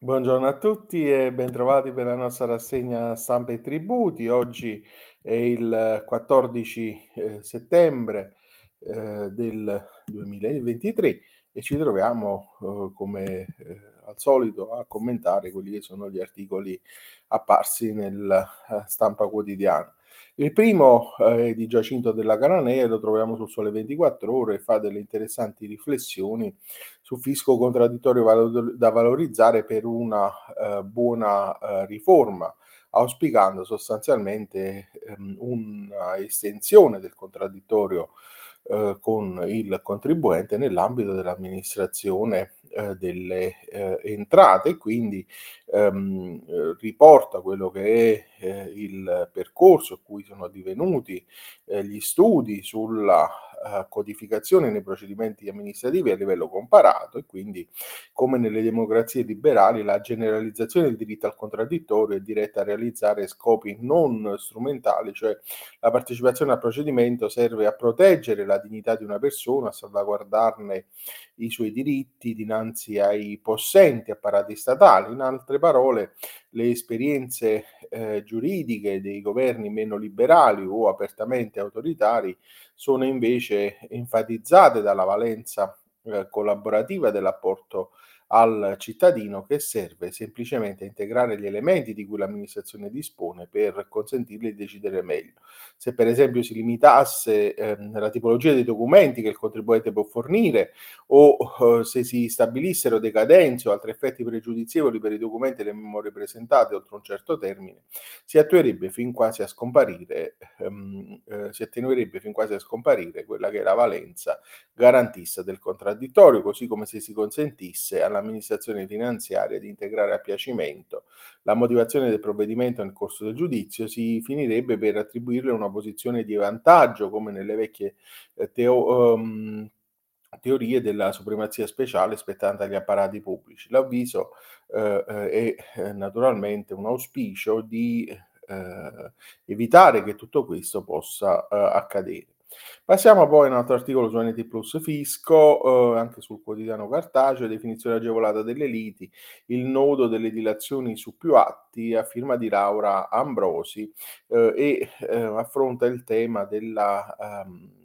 Buongiorno a tutti e bentrovati per la nostra rassegna stampa e tributi. Oggi è il 14 eh, settembre eh, del 2023 e ci troviamo eh, come eh, al solito a commentare quelli che sono gli articoli apparsi nella eh, stampa quotidiana. Il primo eh, è di Giacinto della Cananea, lo troviamo sul Sole 24 Ore e fa delle interessanti riflessioni su fisco contraddittorio valor- da valorizzare per una eh, buona riforma, auspicando sostanzialmente ehm, una estensione del contraddittorio eh, con il contribuente nell'ambito dell'amministrazione eh, delle eh, entrate, quindi ehm, eh, riporta quello che è eh, il percorso a cui sono divenuti eh, gli studi sulla eh, codificazione nei procedimenti amministrativi a livello comparato e quindi come nelle democrazie liberali la generalizzazione del diritto al contraddittorio è diretta a realizzare scopi non strumentali, cioè la partecipazione al procedimento serve a proteggere la dignità di una persona, a salvaguardarne i suoi diritti dinanzi ai possenti apparati statali. In altre parole, le esperienze eh, giuridiche dei governi meno liberali o apertamente autoritari sono invece enfatizzate dalla valenza eh, collaborativa dell'apporto al cittadino che serve semplicemente a integrare gli elementi di cui l'amministrazione dispone per consentirgli di decidere meglio. Se per esempio si limitasse eh, la tipologia dei documenti che il contribuente può fornire o eh, se si stabilissero decadenze o altri effetti pregiudizievoli per i documenti e le memorie presentate oltre un certo termine, si attuerebbe fin quasi a scomparire, ehm, eh, si attenuerebbe fin quasi a scomparire quella che è la valenza garantista del contraddittorio, così come se si consentisse alla all'amministrazione finanziaria di integrare a piacimento la motivazione del provvedimento nel corso del giudizio, si finirebbe per attribuirle una posizione di vantaggio, come nelle vecchie eh, teo, um, teorie della supremazia speciale spettante agli apparati pubblici. L'avviso eh, eh è eh, naturalmente un auspicio di eh, evitare che tutto questo possa eh, accadere. Passiamo poi a un altro articolo su NT Plus Fisco, eh, anche sul quotidiano cartaceo, definizione agevolata delle liti, il nodo delle dilazioni su più atti, a firma di Laura Ambrosi, eh, e eh, affronta il tema della... Um,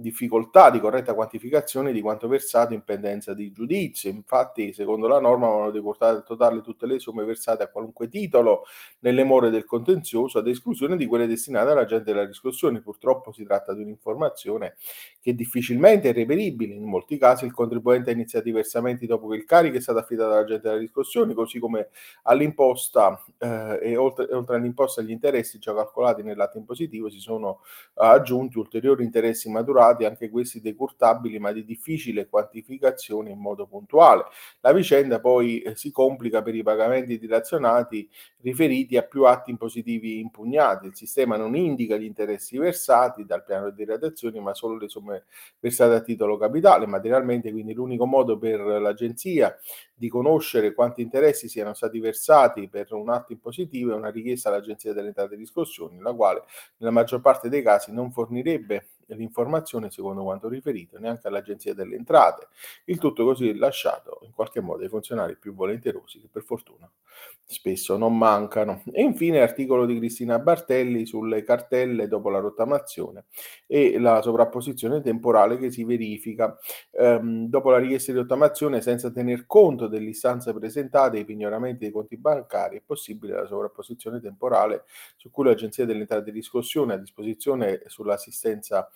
difficoltà di corretta quantificazione di quanto versato in pendenza di giudizio. Infatti, secondo la norma, vanno deportate al totale tutte le somme versate a qualunque titolo nelle more del contenzioso, ad esclusione di quelle destinate all'agente della riscossione. Purtroppo si tratta di un'informazione che difficilmente è reperibile. In molti casi il contribuente ha iniziato i versamenti dopo che il carico è stato affidato all'agente della riscossione, così come all'imposta eh, e oltre, oltre all'imposta agli interessi già calcolati nell'atto impositivo si sono aggiunti ulteriori interessi maturati, anche questi decurtabili, ma di difficile quantificazione in modo puntuale. La vicenda poi eh, si complica per i pagamenti dilazionati riferiti a più atti impositivi impugnati. Il sistema non indica gli interessi versati dal piano di radiazione, ma solo le somme versate a titolo capitale. Materialmente, quindi, l'unico modo per l'agenzia di conoscere quanti interessi siano stati versati per un atto impositivo è una richiesta all'Agenzia delle Entrate e Riscossioni, la quale nella maggior parte dei casi non fornirebbe l'informazione secondo quanto riferito neanche all'Agenzia delle Entrate. Il tutto così lasciato in qualche modo ai funzionari più volenterosi che per fortuna spesso non mancano. E infine articolo di Cristina Bartelli sulle cartelle dopo la rottamazione e la sovrapposizione temporale che si verifica ehm, dopo la richiesta di rottamazione senza tener conto delle istanze presentate e i pignoramenti dei conti bancari è possibile la sovrapposizione temporale su cui l'Agenzia delle Entrate di riscossione a disposizione sull'assistenza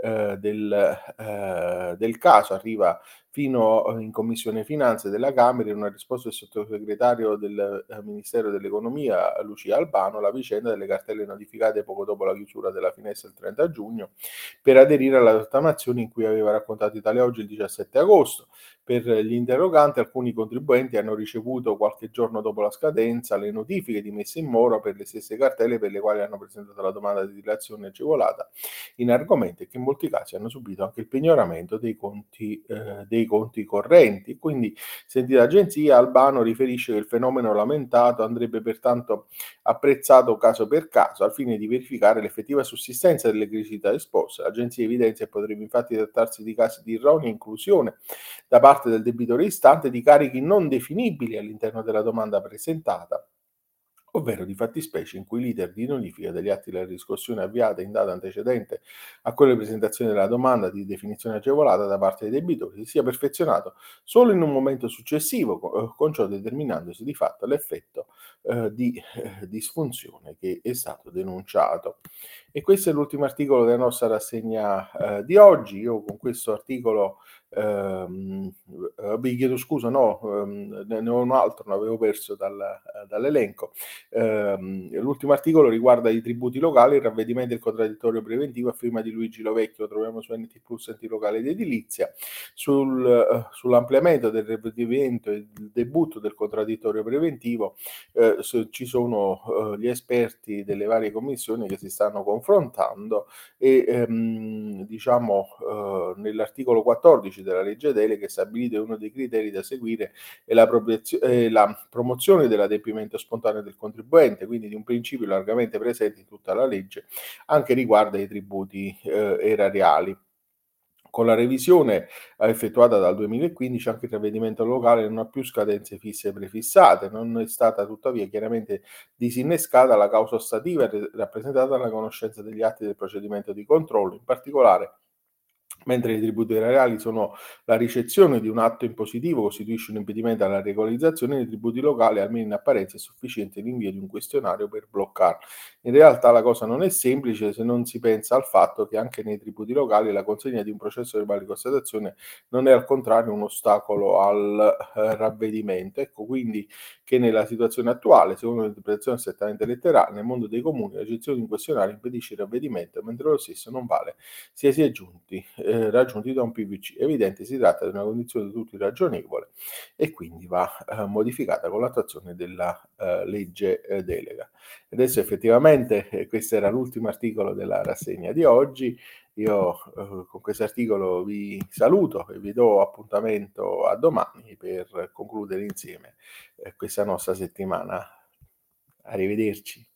eh, del, eh, del caso arriva fino in Commissione Finanze della Camera in una risposta del sottosegretario del eh, Ministero dell'Economia Lucia Albano la vicenda delle cartelle notificate poco dopo la chiusura della finestra il 30 giugno per aderire alla rottamazione in cui aveva raccontato Italia Oggi il 17 agosto. Per gli interroganti alcuni contribuenti hanno ricevuto qualche giorno dopo la scadenza le notifiche di messa in mora per le stesse cartelle per le quali hanno presentato la domanda di dilazione agevolata in argomenti che molti casi hanno subito anche il pignoramento dei conti, eh, dei conti correnti. Quindi, sentita l'agenzia, Albano riferisce che il fenomeno lamentato andrebbe pertanto apprezzato caso per caso al fine di verificare l'effettiva sussistenza delle criticità esposte. L'agenzia evidenzia che potrebbe infatti trattarsi di casi di erronea inclusione da parte del debitore istante di carichi non definibili all'interno della domanda presentata ovvero di fattispecie in cui l'iter di notifica degli atti della riscossione avviata in data antecedente a quella di presentazione della domanda di definizione agevolata da parte dei debitori sia perfezionato solo in un momento successivo, eh, con ciò determinandosi di fatto l'effetto eh, di eh, disfunzione che è stato denunciato. E questo è l'ultimo articolo della nostra rassegna eh, di oggi. Io con questo articolo ehm, eh, vi chiedo scusa, no, ehm, ne ho un altro, ne avevo perso dal, dall'elenco. Ehm, l'ultimo articolo riguarda i tributi locali, il ravvedimento del contraddittorio preventivo a firma di Luigi Lovecchio, lo troviamo su NT Plus Enti Locale di Edilizia, sul, uh, sull'ampliamento del ravvedimento e il debutto del contraddittorio preventivo eh, ci sono uh, gli esperti delle varie commissioni che si stanno confrontando e ehm, diciamo uh, nell'articolo 14 della legge delega è stabilito uno dei criteri da seguire è la, eh, la promozione dell'adempimento spontaneo del contribuente, quindi di un principio largamente presente in tutta la legge, anche riguardo ai tributi eh, erariali. Con la revisione effettuata dal 2015 anche il ravvedimento locale non ha più scadenze fisse prefissate, non è stata tuttavia chiaramente disinnescata la causa ostativa rappresentata dalla conoscenza degli atti del procedimento di controllo, in particolare mentre i tributi erariali sono la ricezione di un atto impositivo costituisce un impedimento alla regolarizzazione dei tributi locali, almeno in apparenza è sufficiente l'invio di un questionario per bloccarlo. In realtà la cosa non è semplice se non si pensa al fatto che anche nei tributi locali la consegna di un processo verbale di constatazione non è al contrario un ostacolo al eh, ravvedimento. Ecco quindi che nella situazione attuale, secondo l'interpretazione strettamente letterale, nel mondo dei comuni la gestione di un questionario impedisce il ravvedimento, mentre lo stesso non vale sia si è giunti eh, raggiunti da un PVC. Evidente si tratta di una condizione di tutti ragionevole e quindi va eh, modificata con l'attuazione della eh, legge eh, delega. Adesso effettivamente eh, questo era l'ultimo articolo della rassegna di oggi. Io con questo articolo vi saluto e vi do appuntamento a domani per concludere insieme questa nostra settimana. Arrivederci.